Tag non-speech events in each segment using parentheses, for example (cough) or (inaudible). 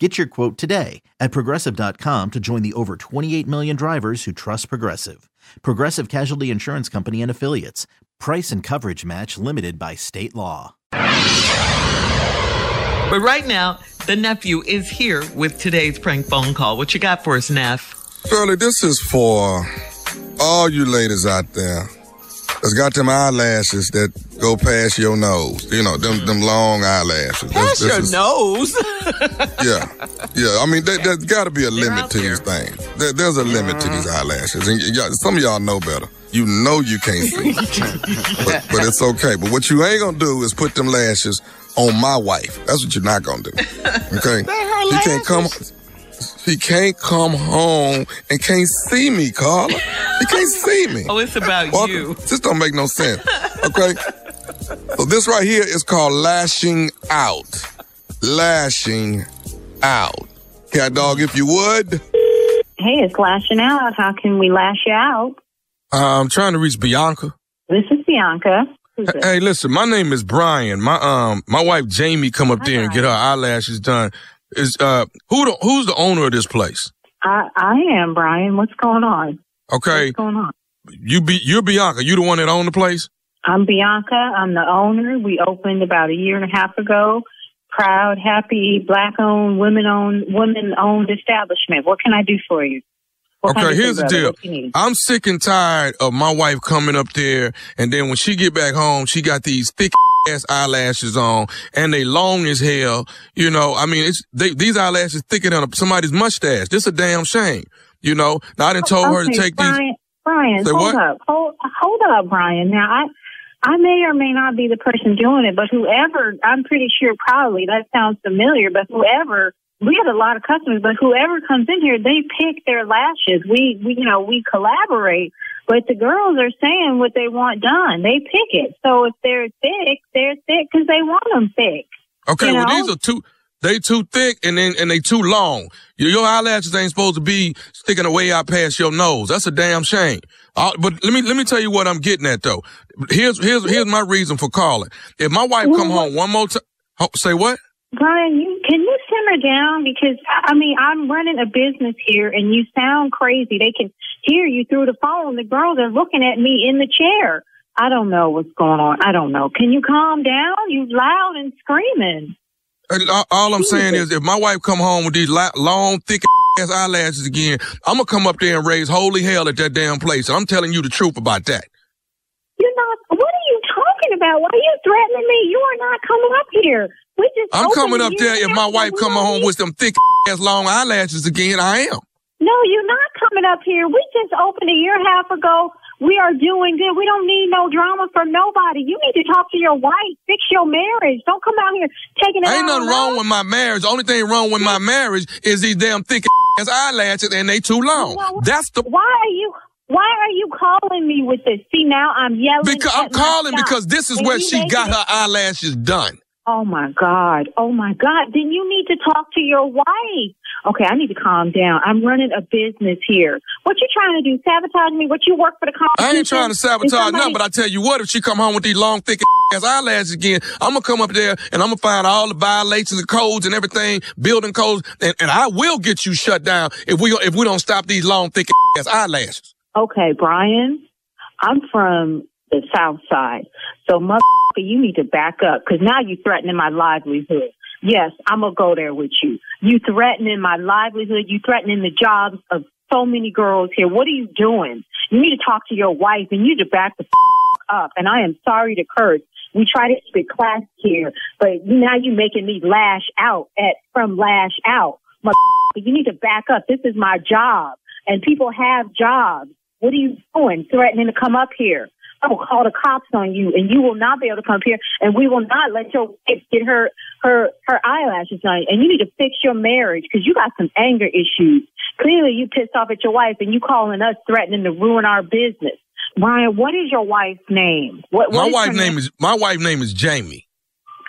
Get your quote today at progressive.com to join the over 28 million drivers who trust Progressive. Progressive Casualty Insurance Company and Affiliates. Price and coverage match limited by state law. But right now, the nephew is here with today's prank phone call. What you got for us, Neff? Shirley, this is for all you ladies out there that's got them eyelashes that go past your nose. You know, them them long eyelashes. Past This- this your is- nose. (laughs) Yeah, yeah. I mean, there, there's got to be a limit out to these things. There, there's a limit to these eyelashes, and y'all, some of y'all know better. You know you can't see, (laughs) but, but it's okay. But what you ain't gonna do is put them lashes on my wife. That's what you're not gonna do. Okay? (laughs) her She can't come. She can't come home and can't see me, Carla. She can't see me. oh, it's about Walk- you. This don't make no sense. Okay? So this right here is called lashing out. Lashing out. Cat dog, if you would. Hey, it's lashing out. How can we lash you out? I'm trying to reach Bianca. This is Bianca. Who's? Hey, listen, my name is Brian. My um my wife Jamie come up there and get her eyelashes done. Is uh who the, who's the owner of this place? I, I am Brian. What's going on? Okay, What's going on? you be you're Bianca. You the one that own the place? I'm Bianca. I'm the owner. We opened about a year and a half ago. Proud, happy, black-owned, women-owned, women-owned establishment. What can I do for you? What Okay, here's the brother? deal. What you need? I'm sick and tired of my wife coming up there, and then when she get back home, she got these thick (laughs) ass eyelashes on, and they long as hell. You know, I mean, it's they, these eyelashes thicker than somebody's mustache. This a damn shame. You know, now I done oh, told her to Okay, take these. Brian, Brian, Say hold what? up, hold, hold up, Brian. Now, I, I may or may not be the person doing it, but whoever, I'm pretty sure, probably that sounds familiar. But whoever, we have a lot of customers, but whoever comes in here, they pick their lashes. We, we, you know, we collaborate. But the girls are saying what they want done. They pick it. So if they're thick, they're thick because they want them thick. Okay, well know? these are too. They too thick and then and they too long. Your, your eyelashes ain't supposed to be sticking away out past your nose. That's a damn shame. Uh, but let me let me tell you what I'm getting at though. Here's here's here's my reason for calling. If my wife come home one more time, say what? Brian, you, can you simmer down? Because, I mean, I'm running a business here and you sound crazy. They can hear you through the phone. The girls are looking at me in the chair. I don't know what's going on. I don't know. Can you calm down? You loud and screaming. And all- I'm saying is, if my wife come home with these long, thick ass eyelashes again, I'm gonna come up there and raise holy hell at that damn place. I'm telling you the truth about that. You're not, what are you talking about? Why are you threatening me? You are not coming up here. We just I'm coming up there if my wife come home with them thick (laughs) ass long eyelashes again. I am. No, you're not coming up here. We just opened a year and a half ago. We are doing good. We don't need no drama from nobody. You need to talk to your wife. Fix your marriage. Don't come out here taking it Ain't nothing wrong with my marriage. The only thing wrong with my marriage is these damn thick (laughs) ass eyelashes and they too long. what? That's the Why are you? Why are you calling me with this? See now I'm yelling. because I'm calling because this is And where she got it- her eyelashes done. Oh my God. Oh my God. Then you need to talk to your wife. Okay, I need to calm down. I'm running a business here. What you trying to do? Sabotage me? What you work for the company? I ain't trying to sabotage nothing, but I tell you what, if she come home with these long, thick ass eyelashes again, I'm gonna come up there and I'm gonna find all the violations of the codes and everything, building codes, and, and I will get you shut down if we if we don't stop these long, thick ass eyelashes. Okay, Brian, I'm from the South Side. So, motherfucker, you need to back up because now you're threatening my livelihood. Yes, I'm to go there with you. You threatening my livelihood. You threatening the jobs of so many girls here. What are you doing? You need to talk to your wife and you need to back the up. And I am sorry to curse. We try to it class here, but now you're making me lash out at from lash out. Motherfucker, You need to back up. This is my job, and people have jobs. What are you doing? Threatening to come up here? I will call the cops on you, and you will not be able to come here, and we will not let your wife get her her her eyelashes done. And you need to fix your marriage because you got some anger issues. Clearly, you pissed off at your wife, and you calling us threatening to ruin our business. Ryan, what is your wife's name? What, My what is wife name is my wife name is Jamie.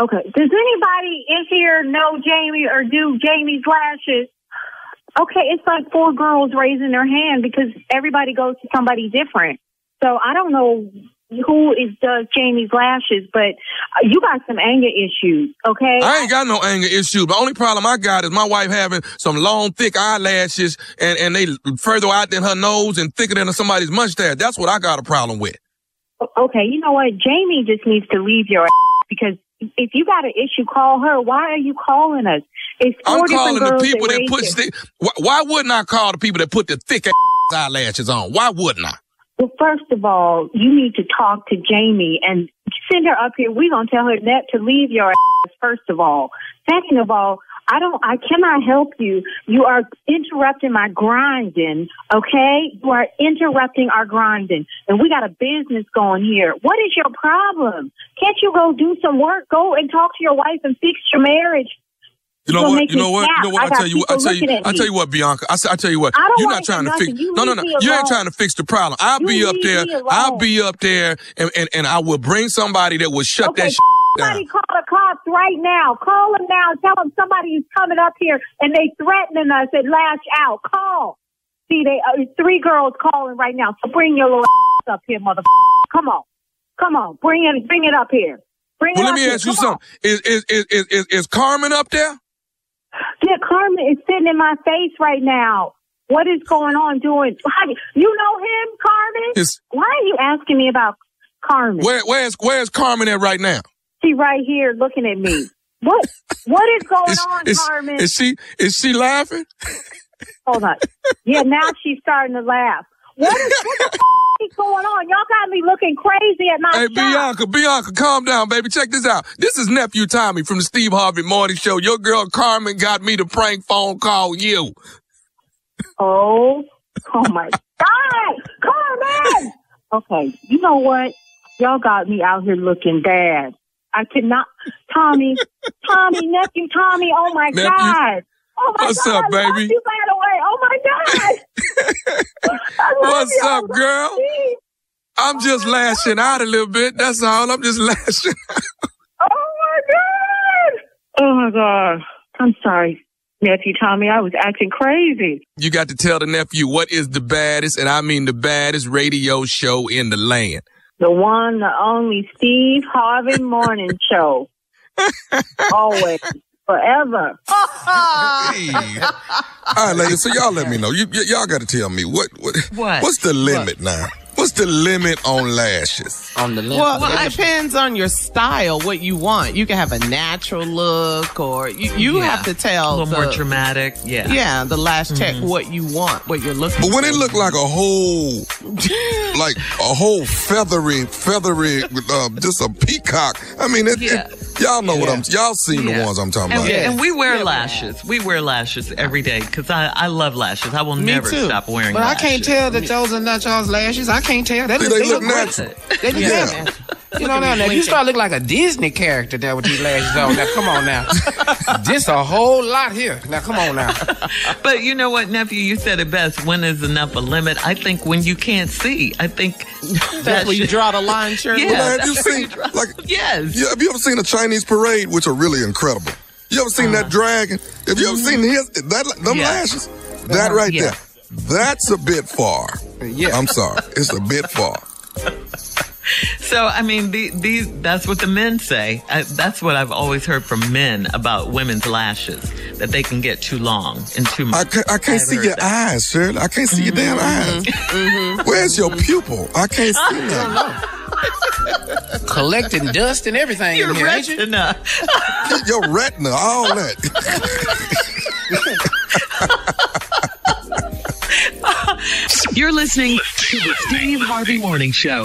Okay. Does anybody in here know Jamie or do Jamie's lashes? Okay, it's like four girls raising their hand because everybody goes to somebody different. So I don't know who is does Jamie's lashes, but uh, you got some anger issues. Okay. I ain't got no anger issue. The only problem I got is my wife having some long, thick eyelashes and, and they further out than her nose and thicker than somebody's mustache. That's what I got a problem with. Okay, you know what? Jamie just needs to leave your ass because if you got an issue, call her. Why are you calling us? It's 4 I'm calling the people that raised put stick. Why, why wouldn't I call the people that put the thick eyelashes on? Why wouldn't I? Well, first of all, you need to talk to Jamie and send her up here. We're gonna tell her that to leave your ass. First of all, second of all, I don't. I cannot help you. You are interrupting my grinding. Okay, you are interrupting our grinding, and we got a business going here. What is your problem? Can't you go do some work? Go and talk to your wife and fix your marriage. You know what? You know what? You know what? I I tell you what. I tell you. I tell you what, Bianca. I, I tell you what. You're not trying to fix. You No, no, no. You ain't trying to fix the problem. I'll You be up there. I'll be up there, and, and and I will bring somebody that will shut Okay, that shit Somebody down. call the cops right now. Call them now. Tell them somebody is coming up here and they threatening us and lash out. Call. See, they uh, three girls calling right now. So bring your little (laughs) up here, mother. Come on, come on. Bring it, bring it up here. Bring Well, it let me here. ask you something. Is is is is, is Carmen up there? Yeah, Carmen is sitting in my face right now. What is going on? Doing? You know him, Carmen? Is Why are you asking me about Carmen? where where's where's Carmen at right now? She right here looking at me. What? What is going Is, on, is, Carmen? is she is she laughing? Hold on. Yeah, now she's starting to laugh. What is, what the (laughs) is going on? Y'all got me looking crazy at my Hey, shop. Bianca, Bianca, calm down, baby. Check this out. This is nephew Tommy from the Steve Harvey Morning Show. Your girl Carmen got me to prank phone call you. Oh, oh my (laughs) God, Carmen! Okay, you know what? Y'all got me out here looking bad. I cannot, Tommy, Tommy, nephew, Tommy. Oh my Nephew. God. Oh my What's God, up, I baby? You by the way. Oh my God. (laughs) What's you. up, girl? Oh I'm just oh lashing out a little bit. That's all. I'm just (laughs) lashing. Out. Oh my God. Oh my God. I'm sorry, nephew Tommy. I was acting crazy. You got to tell the nephew what is the baddest, and I mean the baddest radio show in the land. The one, the only Steve Harvey Morning (laughs) Show. Always. Forever. Hey. All right, ladies. So y'all let me know. You, y- y'all got to tell me what, what What? what's the limit now? What's the limit on lashes? on the left. Well, Well, it depends on your style, what you want. You can have a natural look, or you, you Yeah. have to tell a little the, more dramatic. Yeah. Yeah, the lash tech what you want, what you're looking. But when for. it look like a whole, like a whole feathery, feathery, uh, just a peacock. I mean, it, Yeah. it, y'all know what I'm. Y'all seen Yeah. the ones I'm talking And, about. Yeah. and we wear Yeah. lashes. We wear lashes every day because I, I love lashes. I will Me never too. stop wearing them. But I can't tell that those are not y'all's lashes. I can't tell. They See, look, they they look look great. natural. They look Yeah. natural. You know now, now if you start looking like a Disney character there with these lashes on. Now come on now, (laughs) this a whole lot here. Now come on now. (laughs) But you know what, nephew? You said it best. When is enough a limit? I think when you can't see. I think (laughs) that's where you draw the line, Shirley. Yeah. Now, have you that's where seen you like? Yes. Yeah, have you ever seen a Chinese parade, which are really incredible? You ever seen that dragon? Have you ever seen his that them Uh-huh. Mm-hmm. Yeah. lashes? That right Yeah. there. That's a bit far. Yeah. I'm sorry. It's a bit far. So I mean, the, these that's what the men say. I, that's what I've always heard from men about women's lashes that they can get too long and too I much. can't, I can't I've see your that. eyes, Shirley. I can't see your damn Mm-hmm. eyes. Where's your pupil? I can't see (laughs) nothing. Collecting dust and everything Your in here, ain't you? retina. (laughs) Your retina, all that. (laughs) You're listening to the Steve Harvey Morning Show.